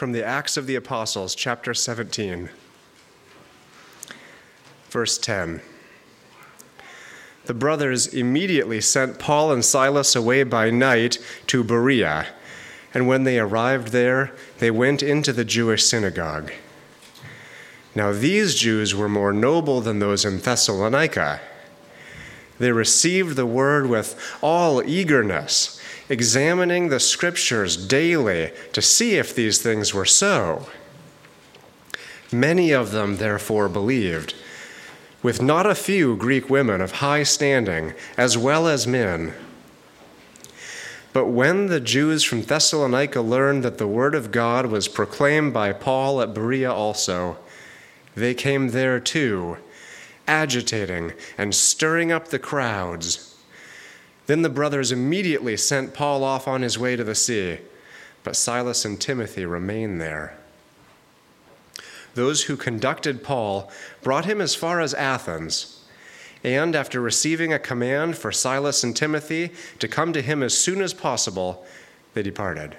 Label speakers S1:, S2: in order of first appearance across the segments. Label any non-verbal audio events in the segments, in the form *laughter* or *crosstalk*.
S1: from the Acts of the Apostles, chapter 17, verse 10. The brothers immediately sent Paul and Silas away by night to Berea, and when they arrived there, they went into the Jewish synagogue. Now, these Jews were more noble than those in Thessalonica. They received the word with all eagerness examining the scriptures daily to see if these things were so. Many of them, therefore, believed, with not a few Greek women of high standing, as well as men. But when the Jews from Thessalonica learned that the word of God was proclaimed by Paul at Berea also, they came there too, agitating and stirring up the crowds. Then the brothers immediately sent Paul off on his way to the sea, but Silas and Timothy remained there. Those who conducted Paul brought him as far as Athens, and after receiving a command for Silas and Timothy to come to him as soon as possible, they departed.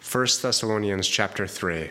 S1: First Thessalonians chapter 3.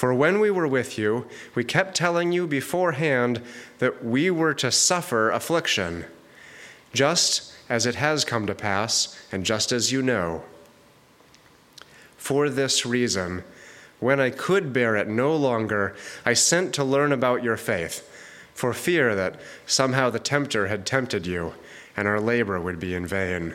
S1: For when we were with you, we kept telling you beforehand that we were to suffer affliction, just as it has come to pass, and just as you know. For this reason, when I could bear it no longer, I sent to learn about your faith, for fear that somehow the tempter had tempted you, and our labor would be in vain.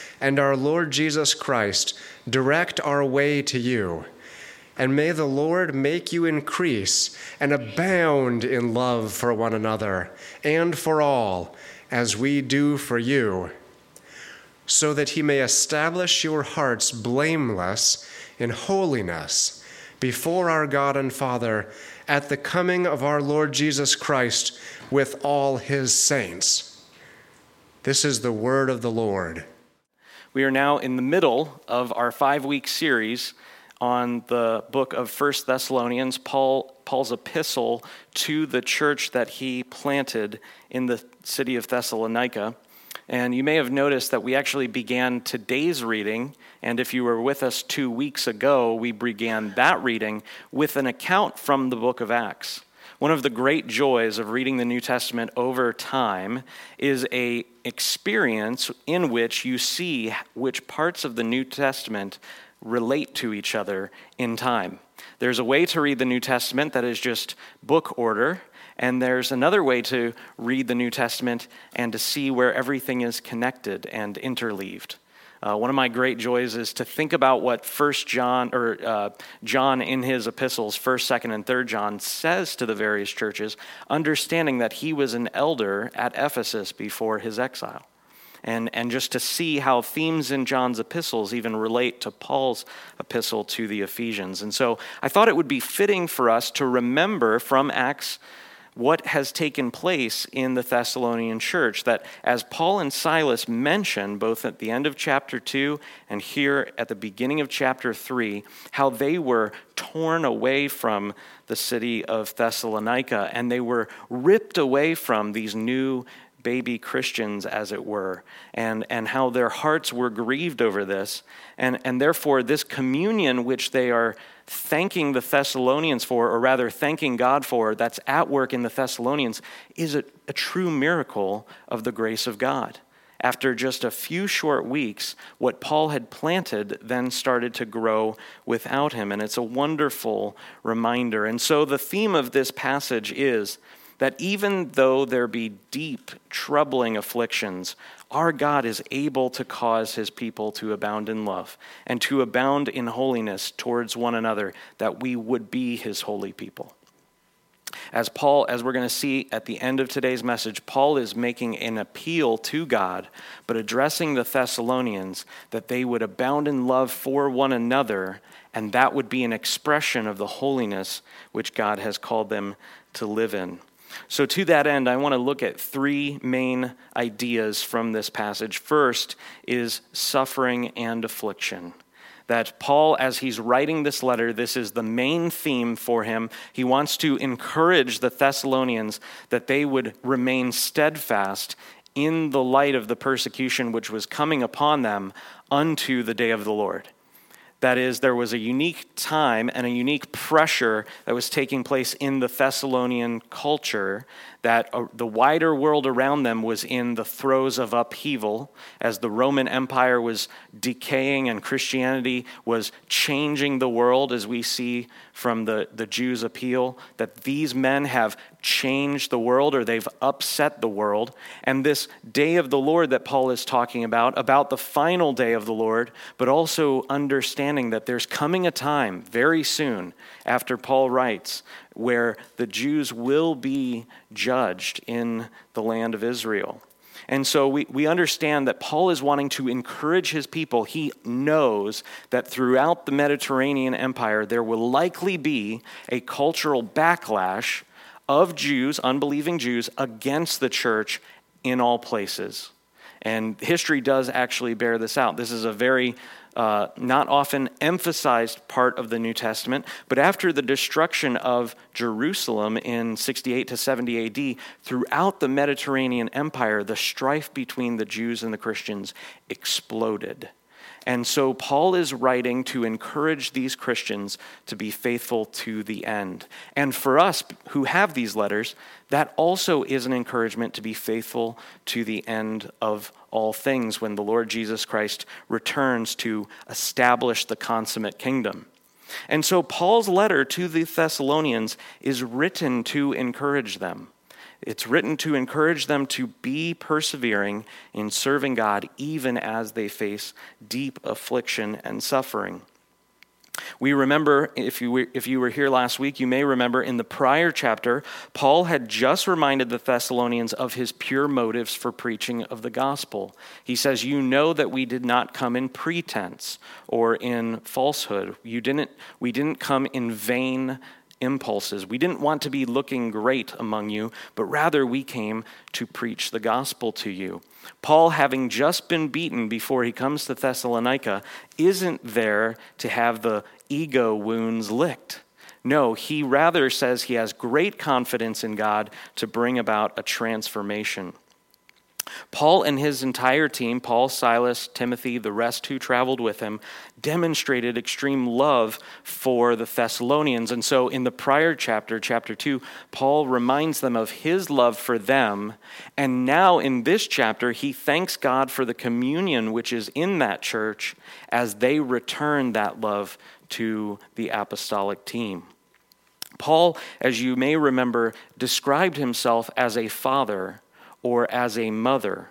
S1: and our Lord Jesus Christ direct our way to you. And may the Lord make you increase and abound in love for one another and for all, as we do for you, so that he may establish your hearts blameless in holiness before our God and Father at the coming of our Lord Jesus Christ with all his saints. This is the word of the Lord.
S2: We are now in the middle of our five week series on the book of First Thessalonians, Paul, Paul's epistle to the church that he planted in the city of Thessalonica. And you may have noticed that we actually began today's reading, and if you were with us two weeks ago, we began that reading with an account from the book of Acts. One of the great joys of reading the New Testament over time is a experience in which you see which parts of the New Testament relate to each other in time. There's a way to read the New Testament that is just book order, and there's another way to read the New Testament and to see where everything is connected and interleaved. Uh, one of my great joys is to think about what First John or uh, John in his epistles, First, Second, and Third John, says to the various churches, understanding that he was an elder at Ephesus before his exile. And, and just to see how themes in John's epistles even relate to Paul's epistle to the Ephesians. And so I thought it would be fitting for us to remember from Acts what has taken place in the Thessalonian church. That as Paul and Silas mention, both at the end of chapter 2 and here at the beginning of chapter 3, how they were torn away from the city of Thessalonica and they were ripped away from these new baby Christians, as it were, and, and how their hearts were grieved over this. And, and therefore, this communion which they are thanking the Thessalonians for, or rather thanking God for, that's at work in the Thessalonians, is a, a true miracle of the grace of God. After just a few short weeks, what Paul had planted then started to grow without him. And it's a wonderful reminder. And so the theme of this passage is that even though there be deep, troubling afflictions, our God is able to cause his people to abound in love and to abound in holiness towards one another, that we would be his holy people. As Paul, as we're going to see at the end of today's message, Paul is making an appeal to God, but addressing the Thessalonians that they would abound in love for one another, and that would be an expression of the holiness which God has called them to live in. So, to that end, I want to look at three main ideas from this passage. First is suffering and affliction. That Paul, as he's writing this letter, this is the main theme for him. He wants to encourage the Thessalonians that they would remain steadfast in the light of the persecution which was coming upon them unto the day of the Lord. That is, there was a unique time and a unique pressure that was taking place in the Thessalonian culture that uh, the wider world around them was in the throes of upheaval as the Roman Empire was decaying and Christianity was changing the world, as we see from the, the Jews' appeal, that these men have changed the world or they've upset the world. And this day of the Lord that Paul is talking about, about the final day of the Lord, but also understanding that there's coming a time very soon after Paul writes where the Jews will be judged in the land of Israel. And so we, we understand that Paul is wanting to encourage his people. He knows that throughout the Mediterranean Empire, there will likely be a cultural backlash of Jews, unbelieving Jews, against the church in all places. And history does actually bear this out. This is a very uh, not often emphasized part of the New Testament. But after the destruction of Jerusalem in 68 to 70 AD, throughout the Mediterranean Empire, the strife between the Jews and the Christians exploded. And so Paul is writing to encourage these Christians to be faithful to the end. And for us who have these letters, that also is an encouragement to be faithful to the end of all things when the Lord Jesus Christ returns to establish the consummate kingdom. And so Paul's letter to the Thessalonians is written to encourage them. It's written to encourage them to be persevering in serving God even as they face deep affliction and suffering. We remember, if you, were, if you were here last week, you may remember in the prior chapter, Paul had just reminded the Thessalonians of his pure motives for preaching of the gospel. He says, You know that we did not come in pretense or in falsehood. You didn't, we didn't come in vain impulses. We didn't want to be looking great among you, but rather we came to preach the gospel to you. Paul, having just been beaten before he comes to Thessalonica, isn't there to have the ego wounds licked. No, he rather says he has great confidence in God to bring about a transformation. Paul and his entire team, Paul, Silas, Timothy, the rest who traveled with him, demonstrated extreme love for the Thessalonians. And so in the prior chapter, chapter 2, Paul reminds them of his love for them. And now in this chapter, he thanks God for the communion which is in that church as they return that love to the apostolic team. Paul, as you may remember, described himself as a father or as a mother.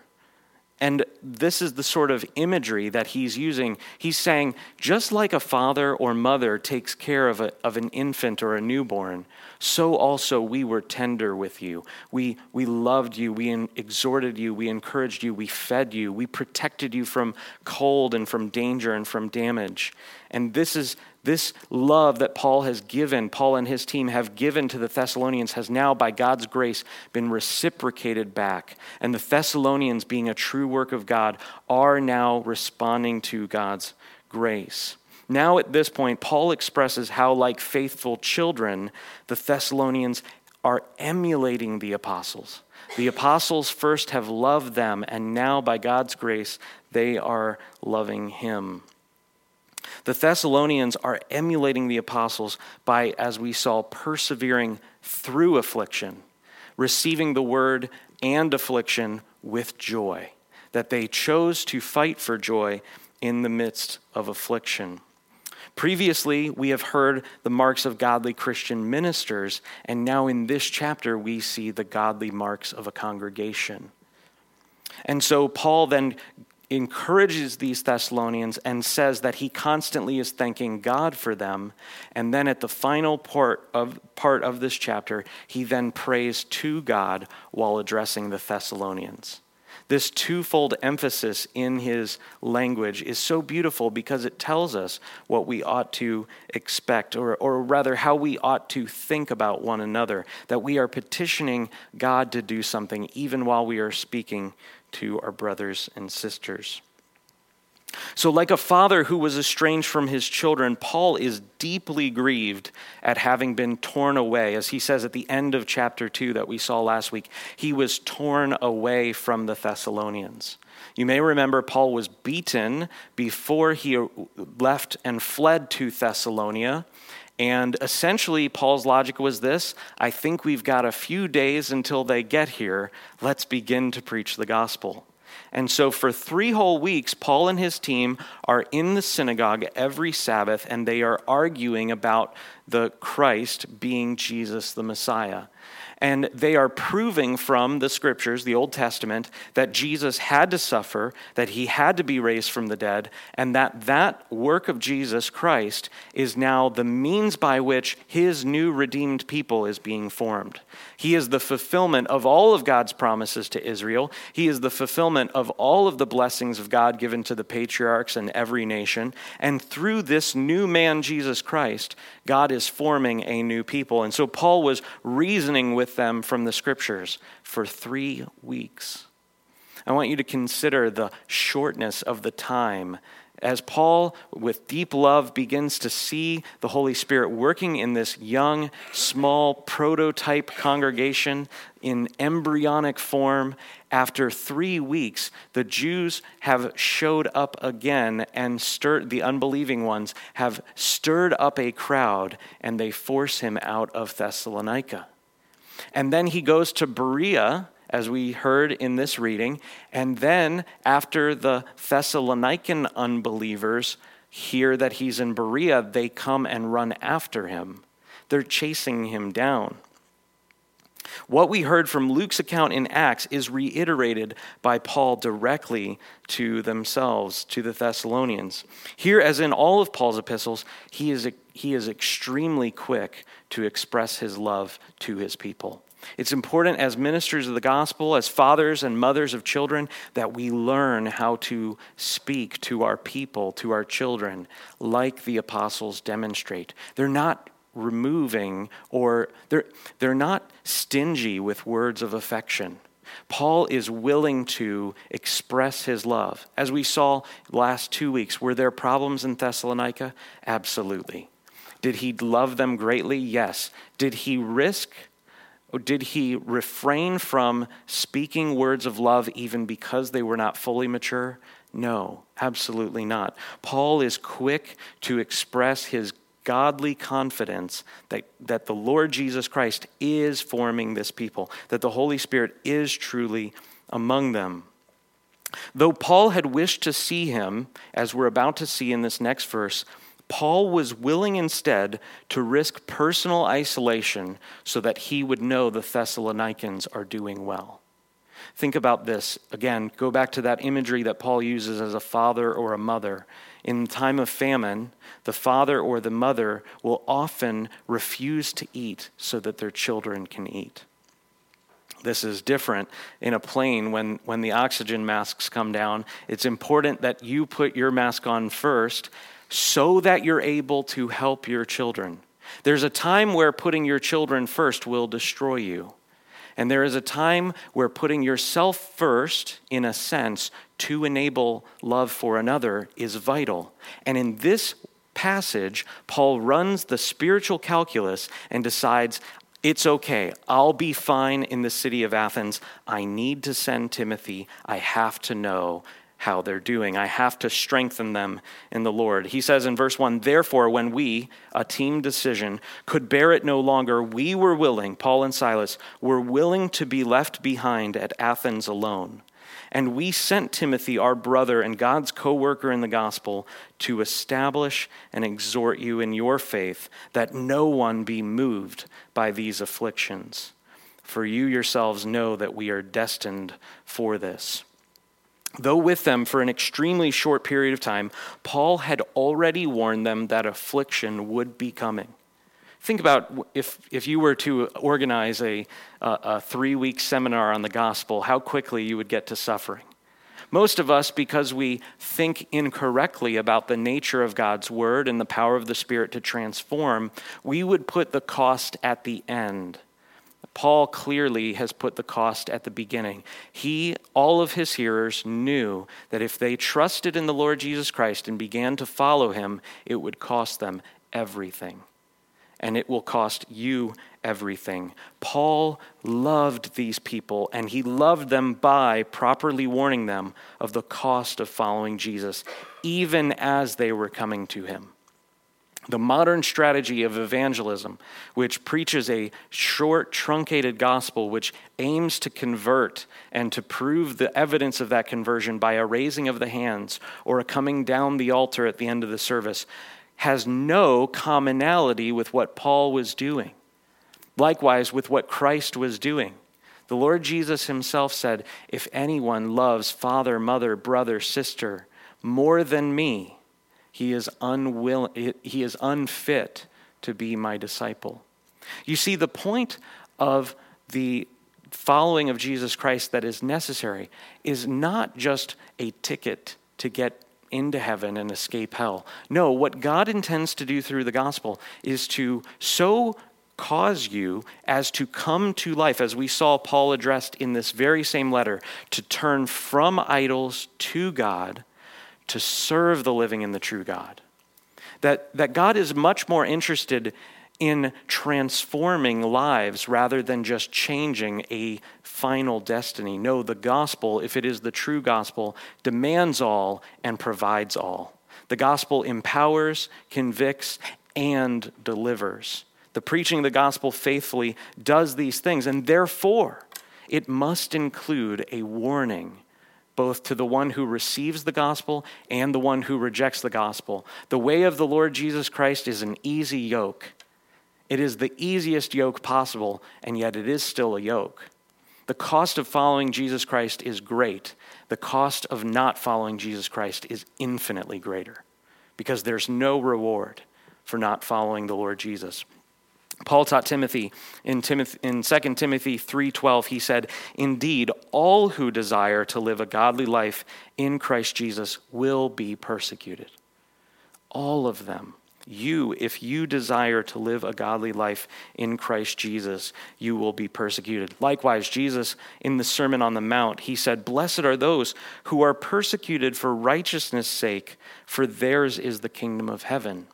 S2: And this is the sort of imagery that he's using. He's saying, just like a father or mother takes care of, a, of an infant or a newborn, so also we were tender with you. We, we loved you, we exhorted you, we encouraged you, we fed you, we protected you from cold and from danger and from damage. And this is, This love that Paul has given, Paul and his team have given to the Thessalonians, has now, by God's grace, been reciprocated back. And the Thessalonians, being a true work of God, are now responding to God's grace. Now, at this point, Paul expresses how, like faithful children, the Thessalonians are emulating the apostles. The apostles first have loved them, and now, by God's grace, they are loving him. The Thessalonians are emulating the apostles by, as we saw, persevering through affliction, receiving the word and affliction with joy, that they chose to fight for joy in the midst of affliction. Previously, we have heard the marks of godly Christian ministers, and now in this chapter, we see the godly marks of a congregation. And so, Paul then encourages these Thessalonians and says that he constantly is thanking God for them. And then at the final part of, part of this chapter, he then prays to God while addressing the Thessalonians. This twofold emphasis in his language is so beautiful because it tells us what we ought to expect, or, or rather, how we ought to think about one another, that we are petitioning God to do something even while we are speaking to our brothers and sisters. So, like a father who was estranged from his children, Paul is deeply grieved at having been torn away. As he says at the end of chapter 2 that we saw last week, he was torn away from the Thessalonians. You may remember Paul was beaten before he left and fled to Thessalonia. And essentially, Paul's logic was this I think we've got a few days until they get here. Let's begin to preach the gospel. And so, for three whole weeks, Paul and his team are in the synagogue every Sabbath and they are arguing about the Christ being Jesus the Messiah. And they are proving from the scriptures, the Old Testament, that Jesus had to suffer, that he had to be raised from the dead, and that that work of Jesus Christ is now the means by which his new redeemed people is being formed. He is the fulfillment of all of God's promises to Israel. He is the fulfillment of all of the blessings of God given to the patriarchs and every nation. And through this new man, Jesus Christ, God is forming a new people. And so Paul was reasoning with them from the scriptures for three weeks. I want you to consider the shortness of the time as Paul, with deep love, begins to see the Holy Spirit working in this young, small prototype congregation in embryonic form, after three weeks, the Jews have showed up again and stirred, the unbelieving ones have stirred up a crowd and they force him out of Thessalonica. And then he goes to Berea as we heard in this reading. And then, after the Thessalonican unbelievers hear that he's in Berea, they come and run after him. They're chasing him down. What we heard from Luke's account in Acts is reiterated by Paul directly to themselves, to the Thessalonians. Here, as in all of Paul's epistles, he is, he is extremely quick to express his love to his people. It's important as ministers of the gospel, as fathers and mothers of children, that we learn how to speak to our people, to our children, like the apostles demonstrate. They're not removing or they're, they're not stingy with words of affection. Paul is willing to express his love. As we saw last two weeks, were there problems in Thessalonica? Absolutely. Did he love them greatly? Yes. Did he risk or did he refrain from speaking words of love even because they were not fully mature? No, absolutely not. Paul is quick to express his godly confidence that, that the Lord Jesus Christ is forming this people, that the Holy Spirit is truly among them. Though Paul had wished to see him, as we're about to see in this next verse, Paul was willing instead to risk personal isolation so that he would know the Thessalonians are doing well. Think about this. Again, go back to that imagery that Paul uses as a father or a mother. In time of famine, the father or the mother will often refuse to eat so that their children can eat. This is different in a plane when, when the oxygen masks come down. It's important that you put your mask on first so that you're able to help your children. There's a time where putting your children first will destroy you. And there is a time where putting yourself first, in a sense, to enable love for another is vital. And in this passage, Paul runs the spiritual calculus and decides it's okay. I'll be fine in the city of Athens. I need to send Timothy. I have to know how they're doing. I have to strengthen them in the Lord. He says in verse 1 Therefore, when we, a team decision, could bear it no longer, we were willing, Paul and Silas, were willing to be left behind at Athens alone. And we sent Timothy, our brother and God's co worker in the gospel, to establish and exhort you in your faith, that no one be moved by these afflictions. For you yourselves know that we are destined for this. Though with them for an extremely short period of time, Paul had already warned them that affliction would be coming. Think about if, if you were to organize a, a, a three week seminar on the gospel, how quickly you would get to suffering. Most of us, because we think incorrectly about the nature of God's word and the power of the Spirit to transform, we would put the cost at the end Paul clearly has put the cost at the beginning. He, all of his hearers, knew that if they trusted in the Lord Jesus Christ and began to follow him, it would cost them everything. And it will cost you everything. Paul loved these people, and he loved them by properly warning them of the cost of following Jesus, even as they were coming to him. The modern strategy of evangelism, which preaches a short, truncated gospel, which aims to convert and to prove the evidence of that conversion by a raising of the hands or a coming down the altar at the end of the service, has no commonality with what Paul was doing. Likewise, with what Christ was doing. The Lord Jesus himself said, If anyone loves father, mother, brother, sister more than me, he is unwilling, he is unfit to be my disciple. You see, the point of the following of Jesus Christ that is necessary is not just a ticket to get into heaven and escape hell. No, what God intends to do through the gospel is to so cause you as to come to life, as we saw Paul addressed in this very same letter, to turn from idols to God to serve the living and the true God. That, that God is much more interested in transforming lives rather than just changing a final destiny. No, the gospel, if it is the true gospel, demands all and provides all. The gospel empowers, convicts, and delivers. The preaching of the gospel faithfully does these things, and therefore it must include a warning both to the one who receives the gospel and the one who rejects the gospel. The way of the Lord Jesus Christ is an easy yoke. It is the easiest yoke possible, and yet it is still a yoke. The cost of following Jesus Christ is great. The cost of not following Jesus Christ is infinitely greater because there's no reward for not following the Lord Jesus. Paul taught Timothy in, Timothy, in 2 Timothy 3:12 he said, "Indeed, all who desire to live a godly life in Christ Jesus will be persecuted." All of them. You, if you desire to live a godly life in Christ Jesus, you will be persecuted. Likewise, Jesus, in the Sermon on the Mount, he said, Blessed are those who are persecuted for righteousness' sake, for theirs is the kingdom of heaven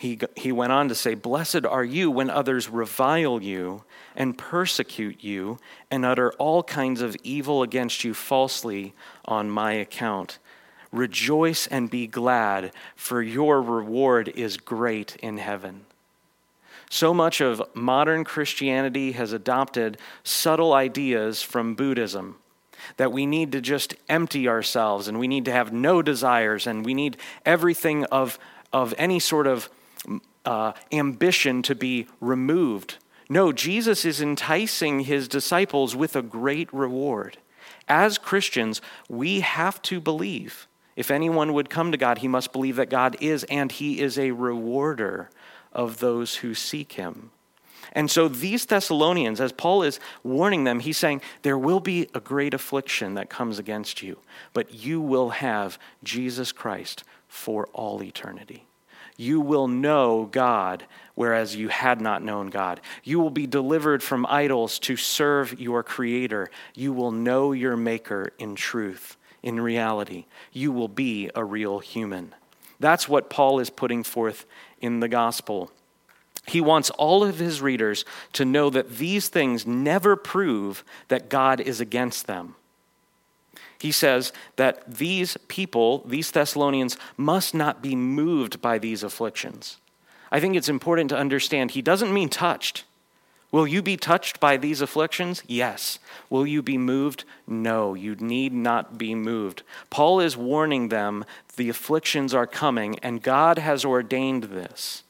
S2: he, he went on to say, Blessed are you when others revile you and persecute you and utter all kinds of evil against you falsely on my account. Rejoice and be glad, for your reward is great in heaven. So much of modern Christianity has adopted subtle ideas from Buddhism that we need to just empty ourselves and we need to have no desires and we need everything of, of any sort of uh, ambition to be removed. No, Jesus is enticing his disciples with a great reward. As Christians, we have to believe. If anyone would come to God, he must believe that God is, and he is a rewarder of those who seek him. And so, these Thessalonians, as Paul is warning them, he's saying, There will be a great affliction that comes against you, but you will have Jesus Christ for all eternity. You will know God, whereas you had not known God. You will be delivered from idols to serve your Creator. You will know your Maker in truth, in reality. You will be a real human. That's what Paul is putting forth in the gospel. He wants all of his readers to know that these things never prove that God is against them. He says that these people, these Thessalonians, must not be moved by these afflictions. I think it's important to understand he doesn't mean touched. Will you be touched by these afflictions? Yes. Will you be moved? No, you need not be moved. Paul is warning them the afflictions are coming, and God has ordained this.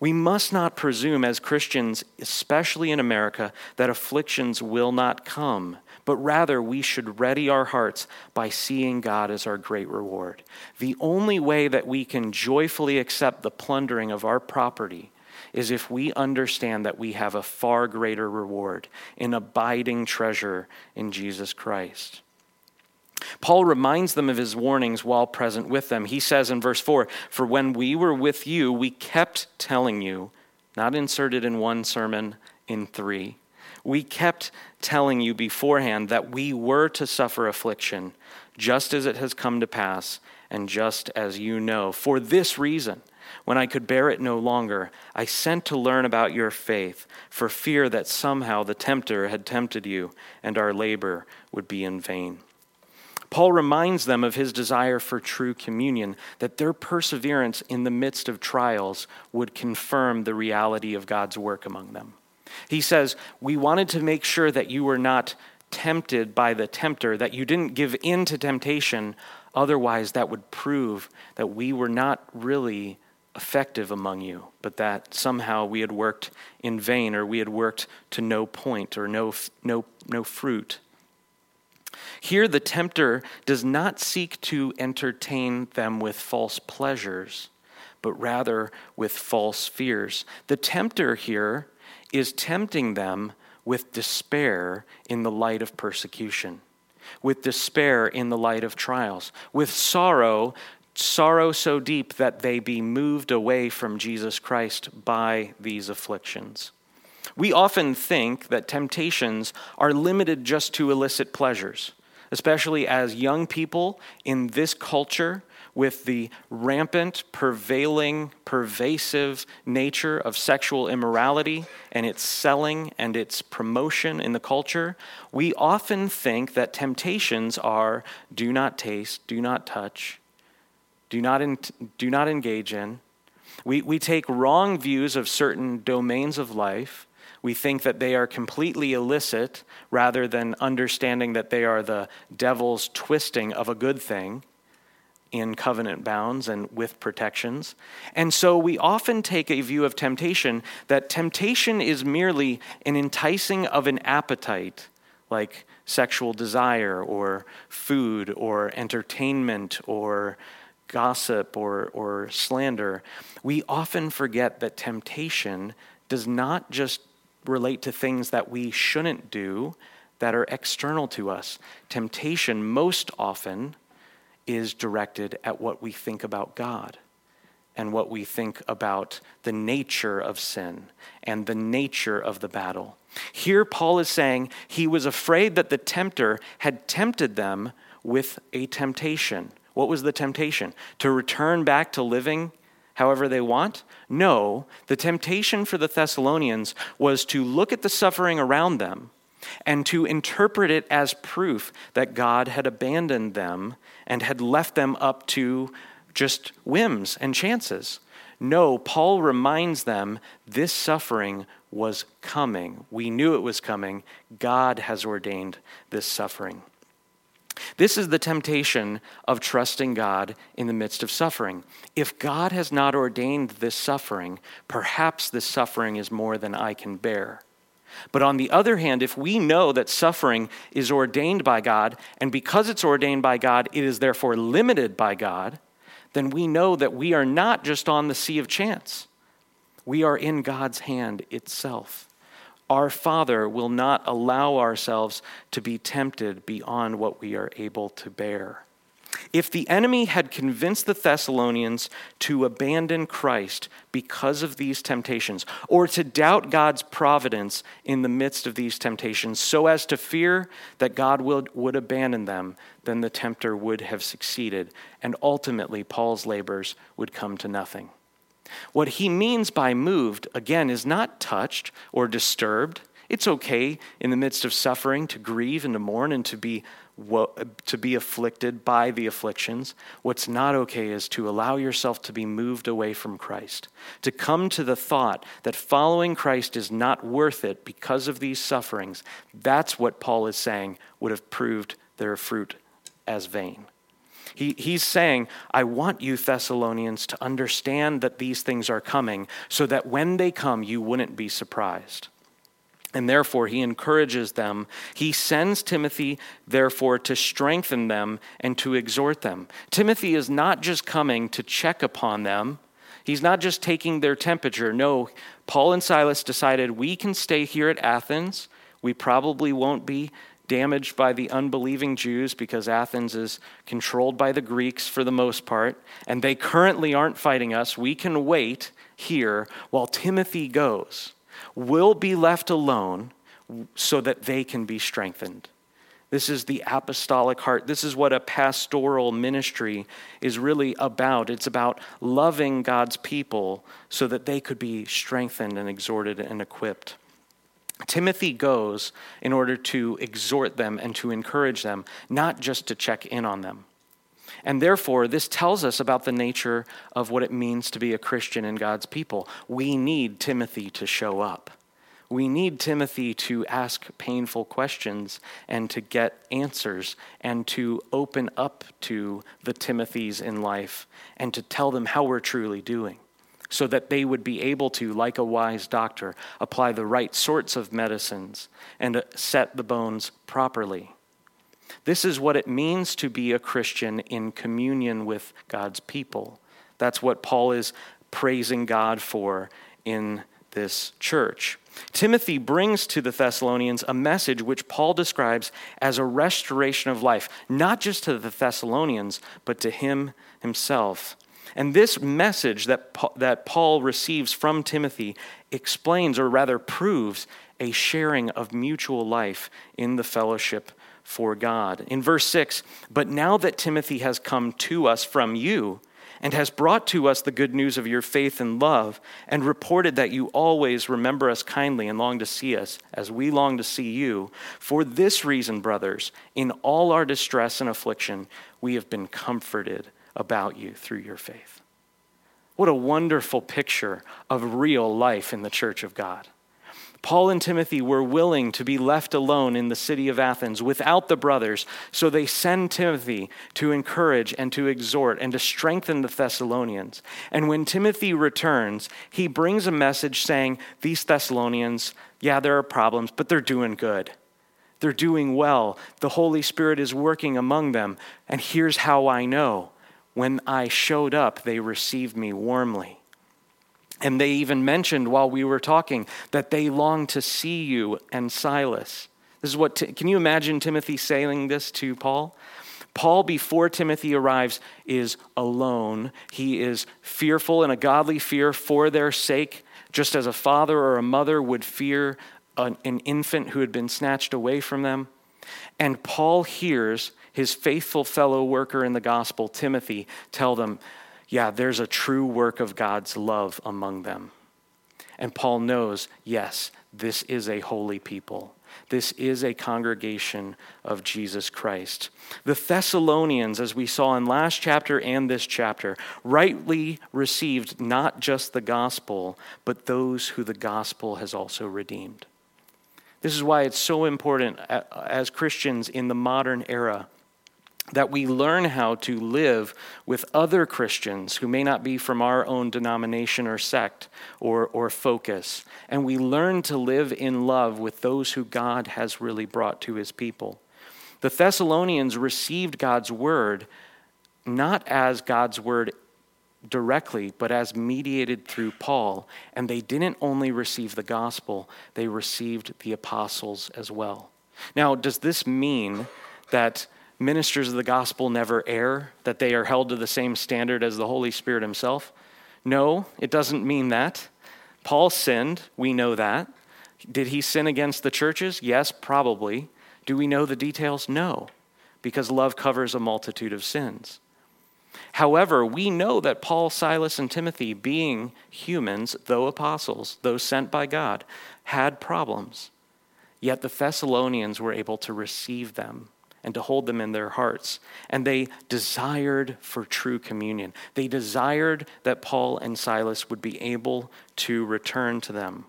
S2: We must not presume as Christians, especially in America, that afflictions will not come, but rather we should ready our hearts by seeing God as our great reward. The only way that we can joyfully accept the plundering of our property is if we understand that we have a far greater reward, an abiding treasure in Jesus Christ. Paul reminds them of his warnings while present with them. He says in verse 4 For when we were with you, we kept telling you, not inserted in one sermon, in three. We kept telling you beforehand that we were to suffer affliction, just as it has come to pass, and just as you know. For this reason, when I could bear it no longer, I sent to learn about your faith, for fear that somehow the tempter had tempted you, and our labor would be in vain. Paul reminds them of his desire for true communion, that their perseverance in the midst of trials would confirm the reality of God's work among them. He says, We wanted to make sure that you were not tempted by the tempter, that you didn't give in to temptation. Otherwise, that would prove that we were not really effective among you, but that somehow we had worked in vain or we had worked to no point or no, no, no fruit. Here, the tempter does not seek to entertain them with false pleasures, but rather with false fears. The tempter here is tempting them with despair in the light of persecution, with despair in the light of trials, with sorrow, sorrow so deep that they be moved away from Jesus Christ by these afflictions. We often think that temptations are limited just to illicit pleasures, especially as young people in this culture with the rampant, prevailing, pervasive nature of sexual immorality and its selling and its promotion in the culture. We often think that temptations are do not taste, do not touch, do not, in, do not engage in. We, we take wrong views of certain domains of life we think that they are completely illicit rather than understanding that they are the devil's twisting of a good thing in covenant bounds and with protections. And so we often take a view of temptation that temptation is merely an enticing of an appetite, like sexual desire or food or entertainment or gossip or, or slander. We often forget that temptation does not just relate to things that we shouldn't do that are external to us. Temptation, most often, is directed at what we think about God and what we think about the nature of sin and the nature of the battle. Here, Paul is saying he was afraid that the tempter had tempted them with a temptation. What was the temptation? To return back to living however they want? No, the temptation for the Thessalonians was to look at the suffering around them and to interpret it as proof that God had abandoned them and had left them up to just whims and chances. No, Paul reminds them this suffering was coming. We knew it was coming. God has ordained this suffering. This is the temptation of trusting God in the midst of suffering. If God has not ordained this suffering, perhaps this suffering is more than I can bear. But on the other hand, if we know that suffering is ordained by God, and because it's ordained by God, it is therefore limited by God, then we know that we are not just on the sea of chance. We are in God's hand itself our Father will not allow ourselves to be tempted beyond what we are able to bear. If the enemy had convinced the Thessalonians to abandon Christ because of these temptations, or to doubt God's providence in the midst of these temptations, so as to fear that God would, would abandon them, then the tempter would have succeeded, and ultimately Paul's labors would come to nothing. What he means by moved, again, is not touched or disturbed. It's okay in the midst of suffering to grieve and to mourn and to be to be afflicted by the afflictions. What's not okay is to allow yourself to be moved away from Christ, to come to the thought that following Christ is not worth it because of these sufferings. That's what Paul is saying would have proved their fruit as vain. He, he's saying, I want you, Thessalonians, to understand that these things are coming so that when they come, you wouldn't be surprised. And therefore, he encourages them. He sends Timothy, therefore, to strengthen them and to exhort them. Timothy is not just coming to check upon them, he's not just taking their temperature. No, Paul and Silas decided we can stay here at Athens. We probably won't be damaged by the unbelieving Jews because Athens is controlled by the Greeks for the most part, and they currently aren't fighting us. We can wait here while Timothy goes will be left alone so that they can be strengthened. This is the apostolic heart. This is what a pastoral ministry is really about. It's about loving God's people so that they could be strengthened and exhorted and equipped. Timothy goes in order to exhort them and to encourage them, not just to check in on them. And therefore, this tells us about the nature of what it means to be a Christian in God's people. We need Timothy to show up. We need Timothy to ask painful questions and to get answers and to open up to the Timothys in life and to tell them how we're truly doing so that they would be able to, like a wise doctor, apply the right sorts of medicines and set the bones properly. This is what it means to be a Christian in communion with God's people. That's what Paul is praising God for in this church. Timothy brings to the Thessalonians a message which Paul describes as a restoration of life, not just to the Thessalonians, but to him himself. And this message that, that Paul receives from Timothy explains, or rather proves, a sharing of mutual life in the fellowship for God. In verse 6, but now that Timothy has come to us from you, and has brought to us the good news of your faith and love, and reported that you always remember us kindly and long to see us, as we long to see you. For this reason, brothers, in all our distress and affliction, we have been comforted about you through your faith. What a wonderful picture of real life in the church of God. Paul and Timothy were willing to be left alone in the city of Athens without the brothers, so they send Timothy to encourage and to exhort and to strengthen the Thessalonians. And when Timothy returns, he brings a message saying, These Thessalonians, yeah, there are problems, but they're doing good. They're doing well. The Holy Spirit is working among them. And here's how I know. When I showed up, they received me warmly. And they even mentioned while we were talking that they long to see you and Silas. This is what, can you imagine Timothy saying this to Paul? Paul, before Timothy arrives, is alone. He is fearful in a godly fear for their sake, just as a father or a mother would fear an, an infant who had been snatched away from them. And Paul hears his faithful fellow worker in the gospel, Timothy, tell them, yeah, there's a true work of God's love among them. And Paul knows, yes, this is a holy people. This is a congregation of Jesus Christ. The Thessalonians, as we saw in last chapter and this chapter, rightly received not just the gospel, but those who the gospel has also redeemed. This is why it's so important as Christians in the modern era that we learn how to live with other Christians who may not be from our own denomination or sect or, or focus. And we learn to live in love with those who God has really brought to his people. The Thessalonians received God's word not as God's word directly, but as mediated through Paul. And they didn't only receive the gospel, they received the apostles as well. Now, does this mean that ministers of the gospel never err, that they are held to the same standard as the Holy Spirit Himself? No, it doesn't mean that. Paul sinned, we know that. Did he sin against the churches? Yes, probably. Do we know the details? No, because love covers a multitude of sins. However, we know that Paul, Silas, and Timothy, being humans, though apostles, though sent by God, had problems. Yet the Thessalonians were able to receive them and to hold them in their hearts. And they desired for true communion. They desired that Paul and Silas would be able to return to them.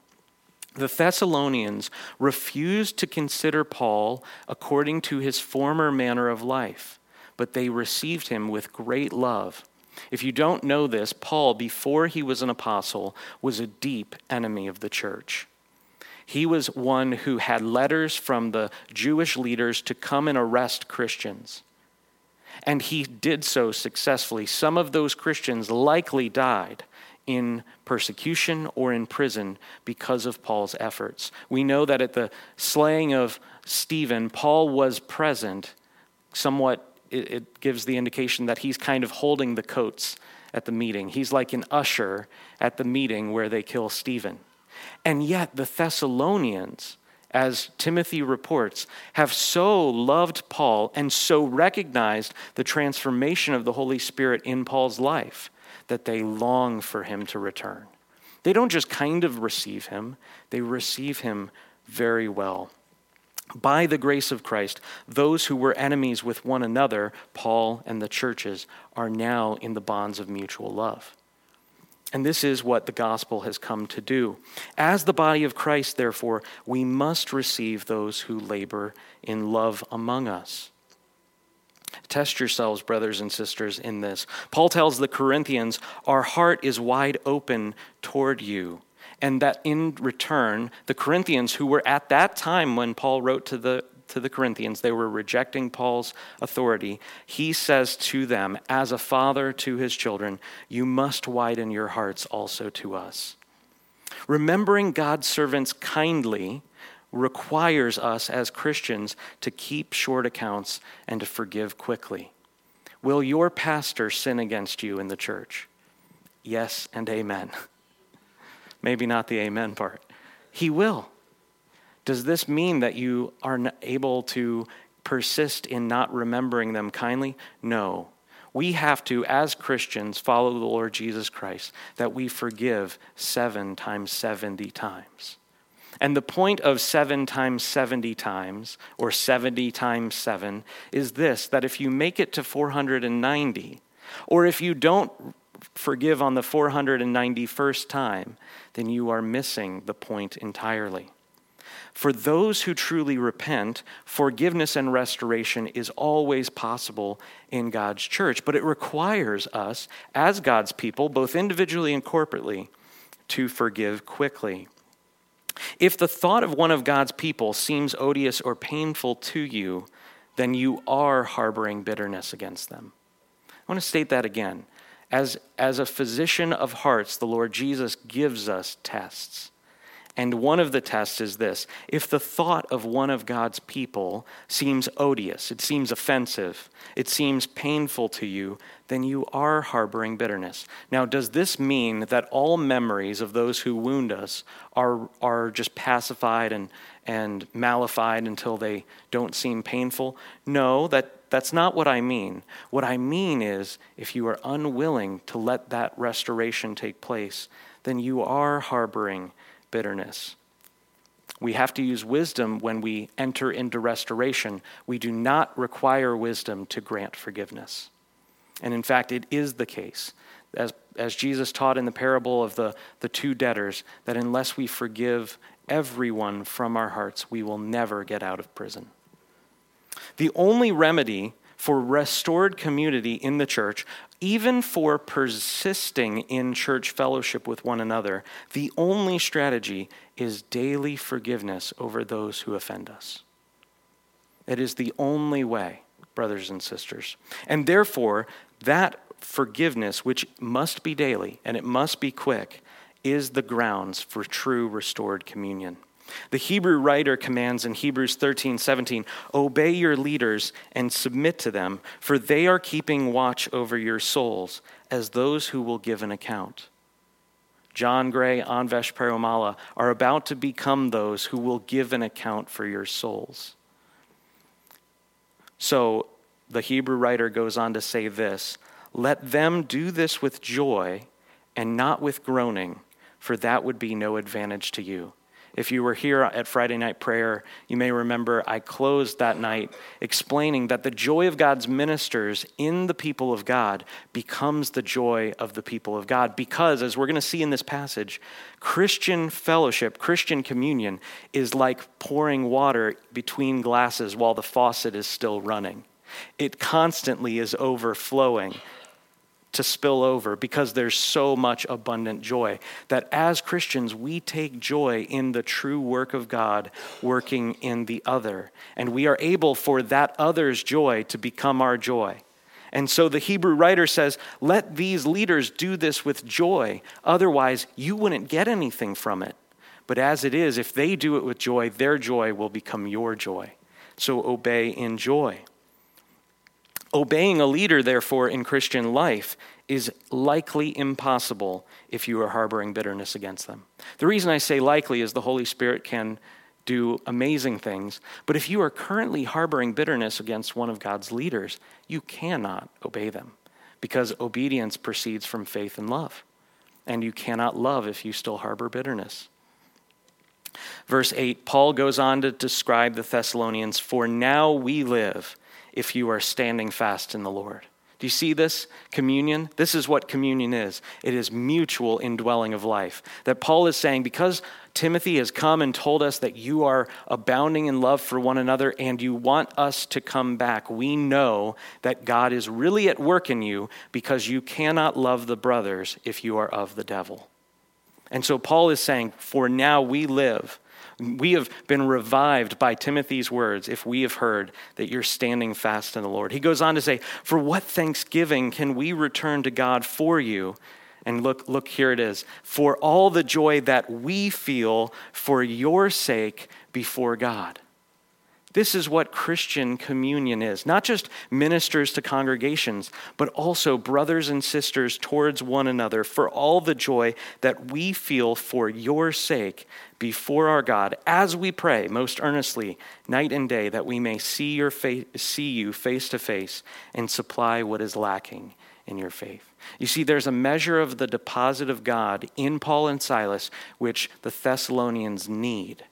S2: The Thessalonians refused to consider Paul according to his former manner of life, but they received him with great love. If you don't know this, Paul, before he was an apostle, was a deep enemy of the church. He was one who had letters from the Jewish leaders to come and arrest Christians. And he did so successfully. Some of those Christians likely died in persecution or in prison because of Paul's efforts. We know that at the slaying of Stephen, Paul was present. Somewhat, it, gives the indication that he's kind of holding the coats at the meeting. He's like an usher at the meeting where they kill Stephen. And yet, the Thessalonians, as Timothy reports, have so loved Paul and so recognized the transformation of the Holy Spirit in Paul's life that they long for him to return. They don't just kind of receive him, they receive him very well. By the grace of Christ, those who were enemies with one another, Paul and the churches, are now in the bonds of mutual love. And this is what the gospel has come to do. As the body of Christ, therefore, we must receive those who labor in love among us. Test yourselves, brothers and sisters, in this. Paul tells the Corinthians, Our heart is wide open toward you. And that in return, the Corinthians, who were at that time when Paul wrote to the, to the Corinthians, they were rejecting Paul's authority. He says to them, as a father to his children, You must widen your hearts also to us. Remembering God's servants kindly requires us as Christians to keep short accounts and to forgive quickly. Will your pastor sin against you in the church? Yes and amen. *laughs* Maybe not the amen part. He will. Does this mean that you are able to persist in not remembering them kindly? No. We have to, as Christians, follow the Lord Jesus Christ, that we forgive seven times 70 times. And the point of seven times 70 times, or 70 times seven, is this that if you make it to 490, or if you don't forgive on the 491st time, then you are missing the point entirely. For those who truly repent, forgiveness and restoration is always possible in God's church, but it requires us, as God's people, both individually and corporately, to forgive quickly. If the thought of one of God's people seems odious or painful to you, then you are harboring bitterness against them. I want to state that again. As, as a physician of hearts, the Lord Jesus gives us tests. And one of the tests is this if the thought of one of God's people seems odious, it seems offensive, it seems painful to you, then you are harboring bitterness. Now, does this mean that all memories of those who wound us are, are just pacified and, and mallified until they don't seem painful? No, that, that's not what I mean. What I mean is if you are unwilling to let that restoration take place, then you are harboring bitterness. We have to use wisdom when we enter into restoration. We do not require wisdom to grant forgiveness. And in fact, it is the case, as, as Jesus taught in the parable of the, the two debtors, that unless we forgive everyone from our hearts, we will never get out of prison. The only remedy for restored community in the church, even for persisting in church fellowship with one another, the only strategy is daily forgiveness over those who offend us. It is the only way, brothers and sisters. And therefore, that forgiveness, which must be daily and it must be quick, is the grounds for true restored communion. The Hebrew writer commands in Hebrews 13, 17, Obey your leaders and submit to them, for they are keeping watch over your souls as those who will give an account. John Gray, Anvesh Perumallah are about to become those who will give an account for your souls. So the Hebrew writer goes on to say this Let them do this with joy and not with groaning, for that would be no advantage to you. If you were here at Friday night prayer, you may remember I closed that night explaining that the joy of God's ministers in the people of God becomes the joy of the people of God. Because, as we're going to see in this passage, Christian fellowship, Christian communion, is like pouring water between glasses while the faucet is still running. It constantly is overflowing to spill over because there's so much abundant joy. That as Christians, we take joy in the true work of God working in the other. And we are able for that other's joy to become our joy. And so the Hebrew writer says, let these leaders do this with joy. Otherwise, you wouldn't get anything from it. But as it is, if they do it with joy, their joy will become your joy. So obey in joy. Obeying a leader, therefore, in Christian life is likely impossible if you are harboring bitterness against them. The reason I say likely is the Holy Spirit can do amazing things, but if you are currently harboring bitterness against one of God's leaders, you cannot obey them because obedience proceeds from faith and love. And you cannot love if you still harbor bitterness. Verse 8, Paul goes on to describe the Thessalonians, for now we live if you are standing fast in the Lord. Do you see this communion? This is what communion is it is mutual indwelling of life. That Paul is saying, because Timothy has come and told us that you are abounding in love for one another and you want us to come back, we know that God is really at work in you because you cannot love the brothers if you are of the devil. And so Paul is saying, For now we live we have been revived by Timothy's words if we have heard that you're standing fast in the Lord. He goes on to say, For what thanksgiving can we return to God for you? And look, look, here it is. For all the joy that we feel for your sake before God. This is what Christian communion is not just ministers to congregations, but also brothers and sisters towards one another for all the joy that we feel for your sake before our God as we pray most earnestly night and day that we may see, your see you face to face and supply what is lacking in your faith. You see, there's a measure of the deposit of God in Paul and Silas which the Thessalonians need.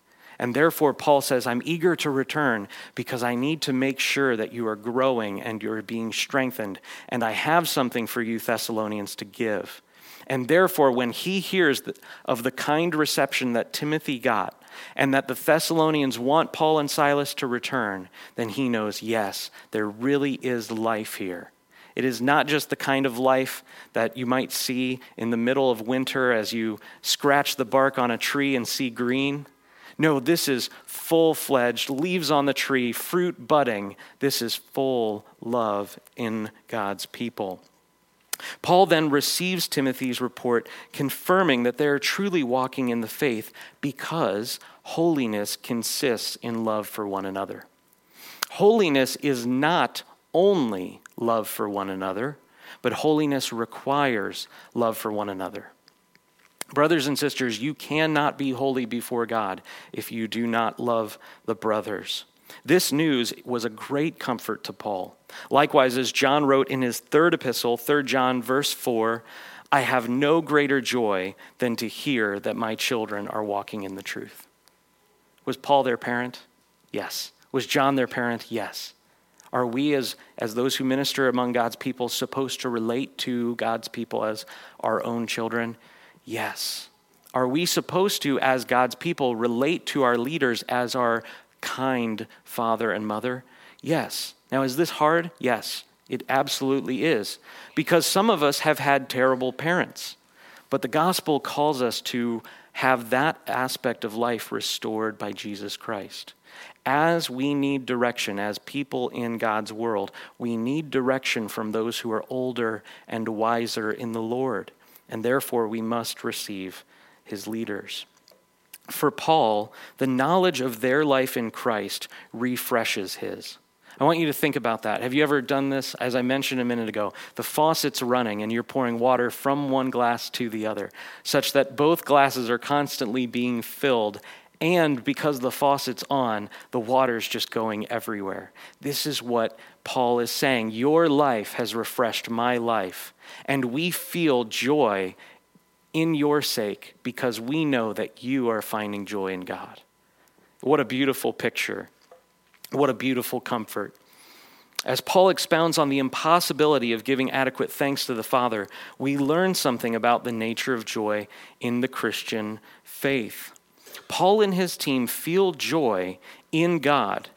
S2: And therefore, Paul says, I'm eager to return because I need to make sure that you are growing and you're being strengthened. And I have something for you, Thessalonians, to give. And therefore, when he hears of the kind reception that Timothy got, and that the Thessalonians want Paul and Silas to return, then he knows, yes, there really is life here. It is not just the kind of life that you might see in the middle of winter as you scratch the bark on a tree and see green. No, this is full fledged, leaves on the tree, fruit budding. This is full love in God's people. Paul then receives Timothy's report, confirming that they are truly walking in the faith because holiness consists in love for one another. Holiness is not only love for one another, but holiness requires love for one another. Brothers and sisters, you cannot be holy before God if you do not love the brothers. This news was a great comfort to Paul. Likewise, as John wrote in his third epistle, 3 John, verse 4, I have no greater joy than to hear that my children are walking in the truth. Was Paul their parent? Yes. Was John their parent? Yes. Are we, as, as those who minister among God's people, supposed to relate to God's people as our own children? Yes. Are we supposed to, as God's people, relate to our leaders as our kind father and mother? Yes. Now, is this hard? Yes, it absolutely is. Because some of us have had terrible parents. But the gospel calls us to have that aspect of life restored by Jesus Christ. As we need direction, as people in God's world, we need direction from those who are older and wiser in the Lord and therefore we must receive his leaders. For Paul, the knowledge of their life in Christ refreshes his. I want you to think about that. Have you ever done this? As I mentioned a minute ago, the faucet's running and you're pouring water from one glass to the other, such that both glasses are constantly being filled. And because the faucet's on, the water's just going everywhere. This is what Paul is saying. Your life has refreshed my life. And we feel joy in your sake because we know that you are finding joy in God. What a beautiful picture. What a beautiful comfort. As Paul expounds on the impossibility of giving adequate thanks to the Father, we learn something about the nature of joy in the Christian faith. Paul and his team feel joy in God,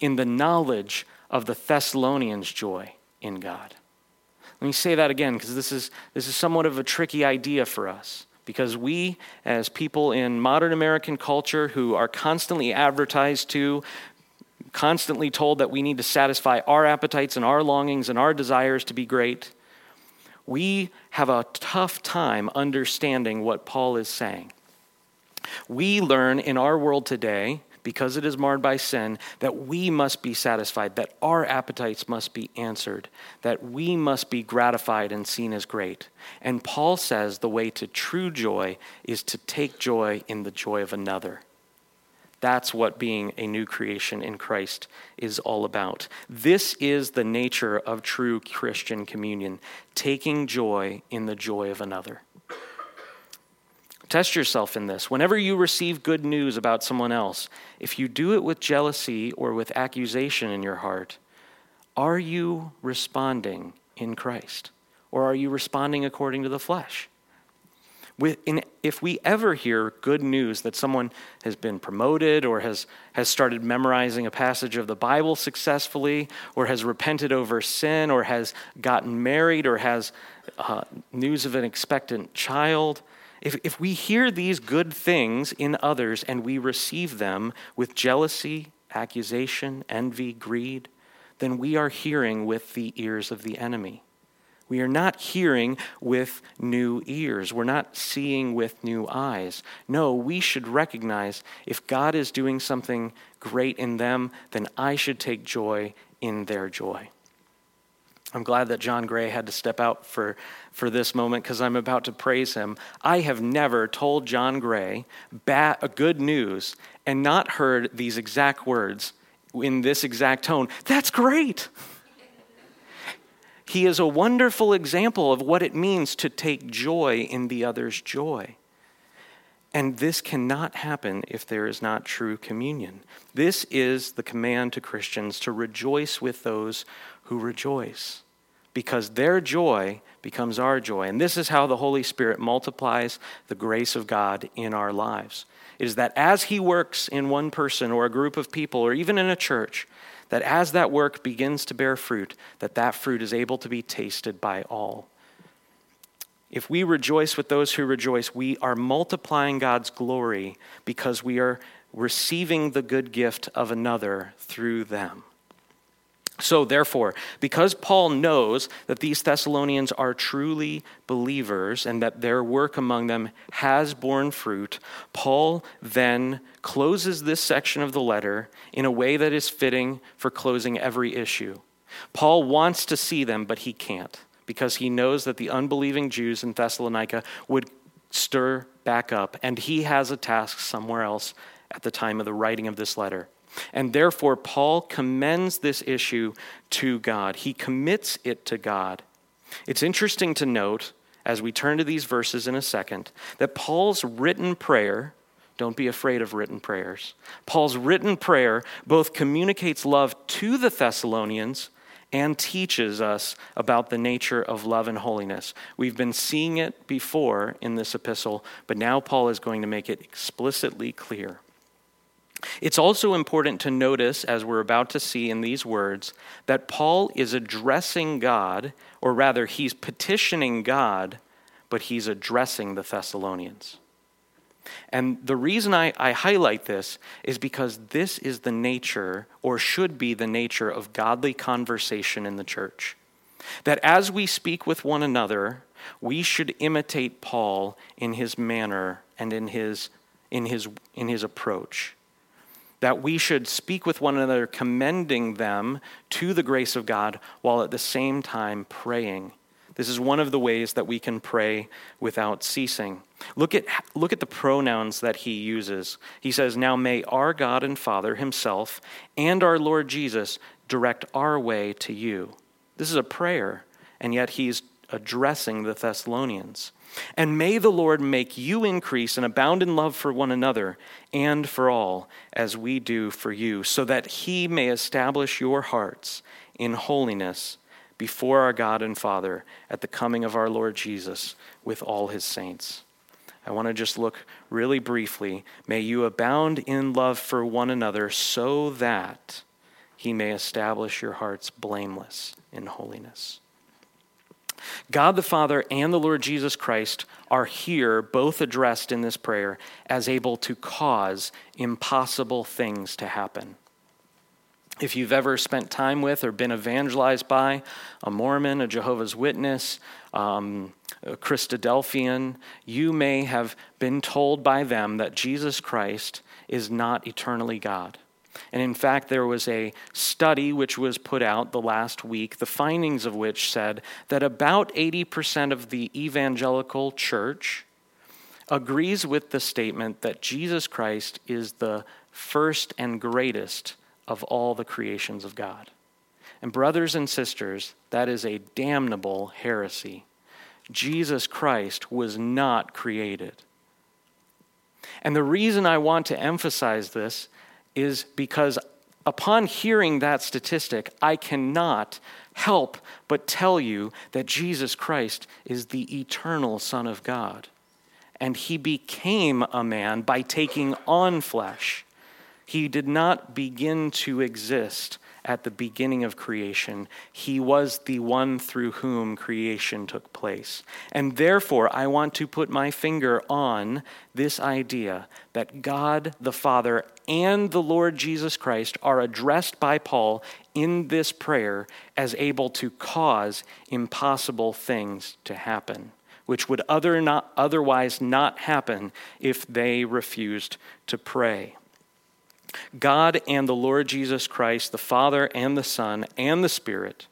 S2: in the knowledge of the Thessalonians' joy in God. Let me say that again because this is, this is somewhat of a tricky idea for us. Because we, as people in modern American culture who are constantly advertised to constantly told that we need to satisfy our appetites and our longings and our desires to be great, we have a tough time understanding what Paul is saying. We learn in our world today, because it is marred by sin, that we must be satisfied, that our appetites must be answered, that we must be gratified and seen as great. And Paul says the way to true joy is to take joy in the joy of another. That's what being a new creation in Christ is all about. This is the nature of true Christian communion taking joy in the joy of another. Test yourself in this. Whenever you receive good news about someone else, if you do it with jealousy or with accusation in your heart, are you responding in Christ? Or are you responding according to the flesh? if we ever hear good news that someone has been promoted or has, has started memorizing a passage of the Bible successfully or has repented over sin or has gotten married or has uh, news of an expectant child, if, if we hear these good things in others and we receive them with jealousy, accusation, envy, greed, then we are hearing with the ears of the enemy. We are not hearing with new ears. We're not seeing with new eyes. No, we should recognize if God is doing something great in them, then I should take joy in their joy. I'm glad that John Gray had to step out for, for this moment because I'm about to praise him. I have never told John Gray good news and not heard these exact words in this exact tone. That's great. He is a wonderful example of what it means to take joy in the other's joy. And this cannot happen if there is not true communion. This is the command to Christians to rejoice with those who rejoice, because their joy becomes our joy. And this is how the Holy Spirit multiplies the grace of God in our lives. It is that as He works in one person or a group of people or even in a church, that as that work begins to bear fruit, that that fruit is able to be tasted by all. If we rejoice with those who rejoice, we are multiplying God's glory because we are receiving the good gift of another through them. So, therefore, because Paul knows that these Thessalonians are truly believers and that their work among them has borne fruit, Paul then closes this section of the letter in a way that is fitting for closing every issue. Paul wants to see them, but he can't because he knows that the unbelieving Jews in Thessalonica would stir back up, and he has a task somewhere else at the time of the writing of this letter. And therefore, Paul commends this issue to God. He commits it to God. It's interesting to note, as we turn to these verses in a second, that Paul's written prayer, don't be afraid of written prayers, Paul's written prayer both communicates love to the Thessalonians and teaches us about the nature of love and holiness. We've been seeing it before in this epistle, but now Paul is going to make it explicitly clear. It's also important to notice, as we're about to see in these words, that Paul is addressing God, or rather, he's petitioning God, but he's addressing the Thessalonians. And the reason I, I, highlight this is because this is the nature, or should be the nature, of godly conversation in the church. That as we speak with one another, we should imitate Paul in his manner and in his in his, in his approach. That we should speak with one another, commending them to the grace of God, while at the same time praying. This is one of the ways that we can pray without ceasing. Look at, look at the pronouns that he uses. He says, Now may our God and Father himself and our Lord Jesus direct our way to you. This is a prayer, and yet he's addressing the Thessalonians. And may the Lord make you increase and abound in love for one another and for all, as we do for you, so that he may establish your hearts in holiness before our God and Father at the coming of our Lord Jesus with all his saints. I want to just look really briefly. May you abound in love for one another so that he may establish your hearts blameless in holiness. God the Father and the Lord Jesus Christ are here, both addressed in this prayer, as able to cause impossible things to happen. If you've ever spent time with or been evangelized by a Mormon, a Jehovah's Witness, um, a Christadelphian, you may have been told by them that Jesus Christ is not eternally God. And in fact, there was a study which was put out the last week, the findings of which said that about 80% of the evangelical church agrees with the statement that Jesus Christ is the first and greatest of all the creations of God. And, brothers and sisters, that is a damnable heresy. Jesus Christ was not created. And the reason I want to emphasize this is because upon hearing that statistic, I cannot help but tell you that Jesus Christ is the eternal Son of God. And he became a man by taking on flesh. He did not begin to exist at the beginning of creation. He was the one through whom creation took place. And therefore, I want to put my finger on this idea that God the Father and the Lord Jesus Christ are addressed by Paul in this prayer as able to cause impossible things to happen. Which would other not, otherwise not happen if they refused to pray. God and the Lord Jesus Christ, the Father and the Son and the Spirit,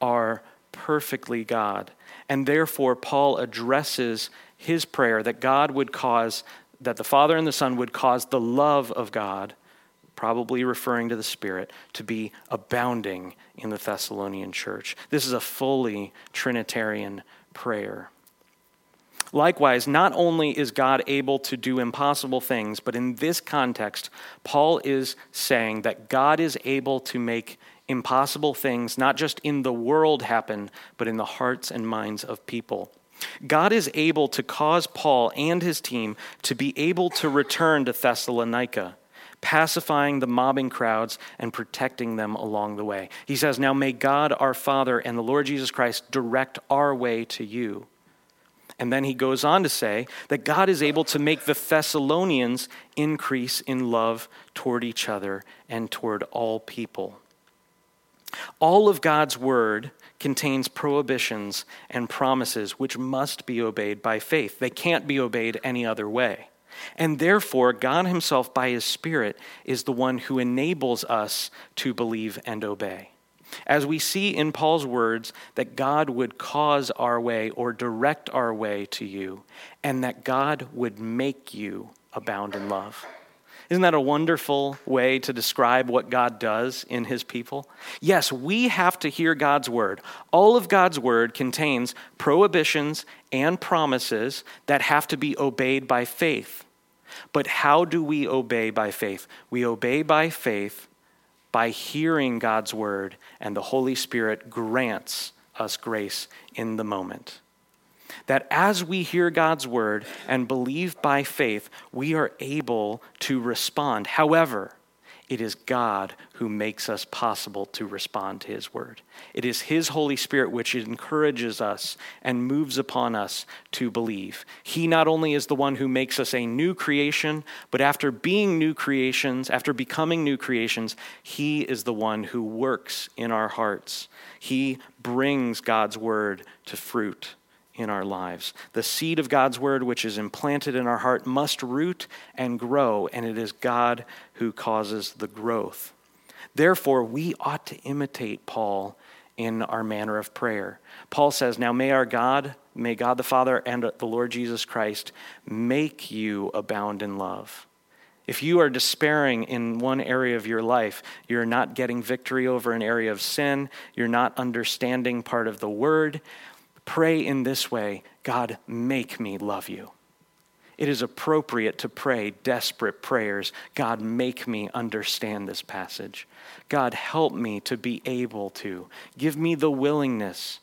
S2: are perfectly God. And therefore, Paul addresses his prayer that God would cause, that the Father and the Son would cause the love of God, probably referring to the Spirit, to be abounding in the Thessalonian church. This is a fully Trinitarian prayer. Likewise, not only is God able to do impossible things, but in this context, Paul is saying that God is able to make impossible things not just in the world happen, but in the hearts and minds of people. God is able to cause Paul and his team to be able to return to Thessalonica, pacifying the mobbing crowds and protecting them along the way. He says, Now may God our Father and the Lord Jesus Christ direct our way to you. And then he goes on to say that God is able to make the Thessalonians increase in love toward each other and toward all people. All of God's word contains prohibitions and promises which must be obeyed by faith. They can't be obeyed any other way. And therefore, God Himself, by His Spirit, is the one who enables us to believe and obey. As we see in Paul's words that God would cause our way or direct our way to you, and that God would make you abound in love. Isn't that a wonderful way to describe what God does in his people? Yes, we have to hear God's word. All of God's word contains prohibitions and promises that have to be obeyed by faith. But how do we obey by faith? We obey by faith by hearing God's word, and the Holy Spirit grants us grace in the moment. That as we hear God's word and believe by faith, we are able to respond. However, it is God who makes us possible to respond to His word. It is His Holy Spirit which encourages us and moves upon us to believe. He not only is the one who makes us a new creation, but after being new creations, after becoming new creations, He is the one who works in our hearts. He brings God's word to fruit in our lives. The seed of God's word, which is implanted in our heart, must root and grow, and it is God who causes the growth. Therefore, we ought to imitate Paul in our manner of prayer. Paul says, Now may our God, may God the Father and the Lord Jesus Christ make you abound in love. If you are despairing in one area of your life, you're not getting victory over an area of sin, you're not understanding part of the word, pray in this way God, make me love you. It is appropriate to pray desperate prayers. God, make me understand this passage. God, help me to be able to. Give me the willingness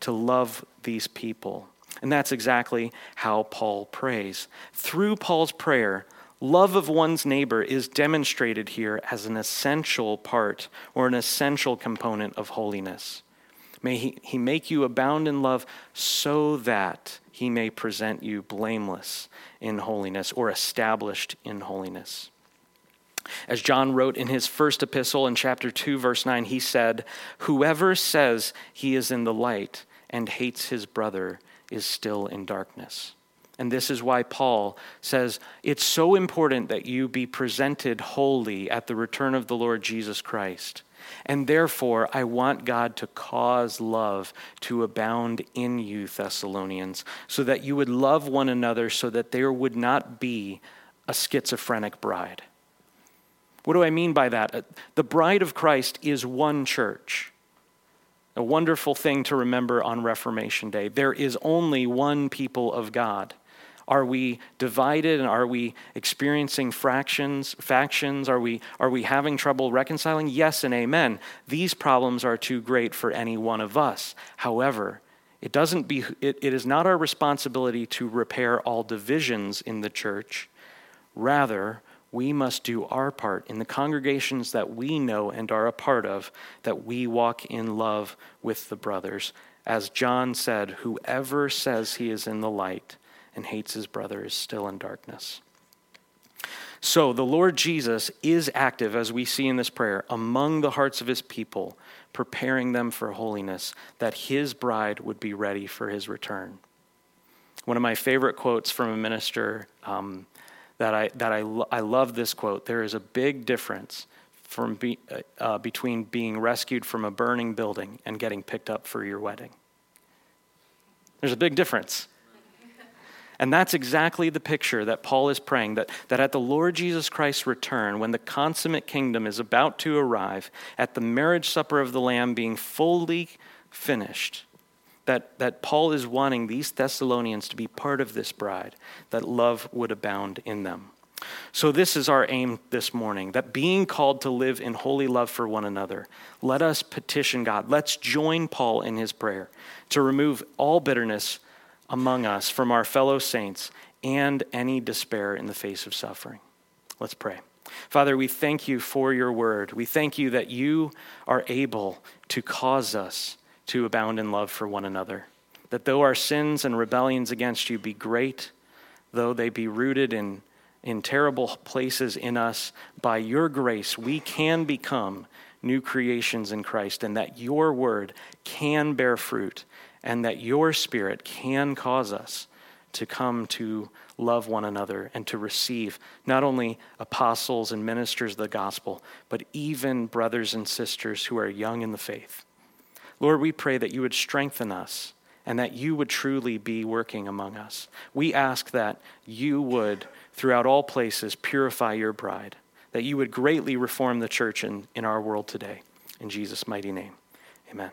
S2: to love these people. And that's exactly how Paul prays. Through Paul's prayer, love of one's neighbor is demonstrated here as an essential part or an essential component of holiness. May he, he make you abound in love so that he may present you blameless in holiness or established in holiness. As John wrote in his first epistle in chapter 2, verse 9, he said, Whoever says he is in the light and hates his brother is still in darkness. And this is why Paul says it's so important that you be presented holy at the return of the Lord Jesus Christ. And therefore, I want God to cause love to abound in you, Thessalonians, so that you would love one another, so that there would not be a schizophrenic bride. What do I mean by that? The bride of Christ is one church. A wonderful thing to remember on Reformation Day. There is only one people of God. Are we divided and are we experiencing fractions, factions? Are we, are we having trouble reconciling? Yes and amen. These problems are too great for any one of us. However, it, doesn't be, it, it is not our responsibility to repair all divisions in the church. Rather, we must do our part in the congregations that we know and are a part of, that we walk in love with the brothers. As John said, whoever says he is in the light and hates his brother is still in darkness. So the Lord Jesus is active, as we see in this prayer, among the hearts of his people, preparing them for holiness, that his bride would be ready for his return. One of my favorite quotes from a minister um, that, I, that I, I love this quote there is a big difference from be, uh, uh, between being rescued from a burning building and getting picked up for your wedding. There's a big difference. And that's exactly the picture that Paul is praying that, that at the Lord Jesus Christ's return, when the consummate kingdom is about to arrive, at the marriage supper of the Lamb being fully finished, that, that Paul is wanting these Thessalonians to be part of this bride, that love would abound in them. So, this is our aim this morning that being called to live in holy love for one another, let us petition God. Let's join Paul in his prayer to remove all bitterness among us from our fellow saints and any despair in the face of suffering. Let's pray. Father, we thank you for your word. We thank you that you are able to cause us to abound in love for one another. That though our sins and rebellions against you be great, though they be rooted in, in terrible places in us, by your grace we can become new creations in Christ, and that your word can bear fruit and that your spirit can cause us to come to love one another and to receive not only apostles and ministers of the gospel, but even brothers and sisters who are young in the faith. Lord, we pray that you would strengthen us and that you would truly be working among us. We ask that you would, throughout all places, purify your bride, that you would greatly reform the church in, in our world today. In Jesus' mighty name, amen.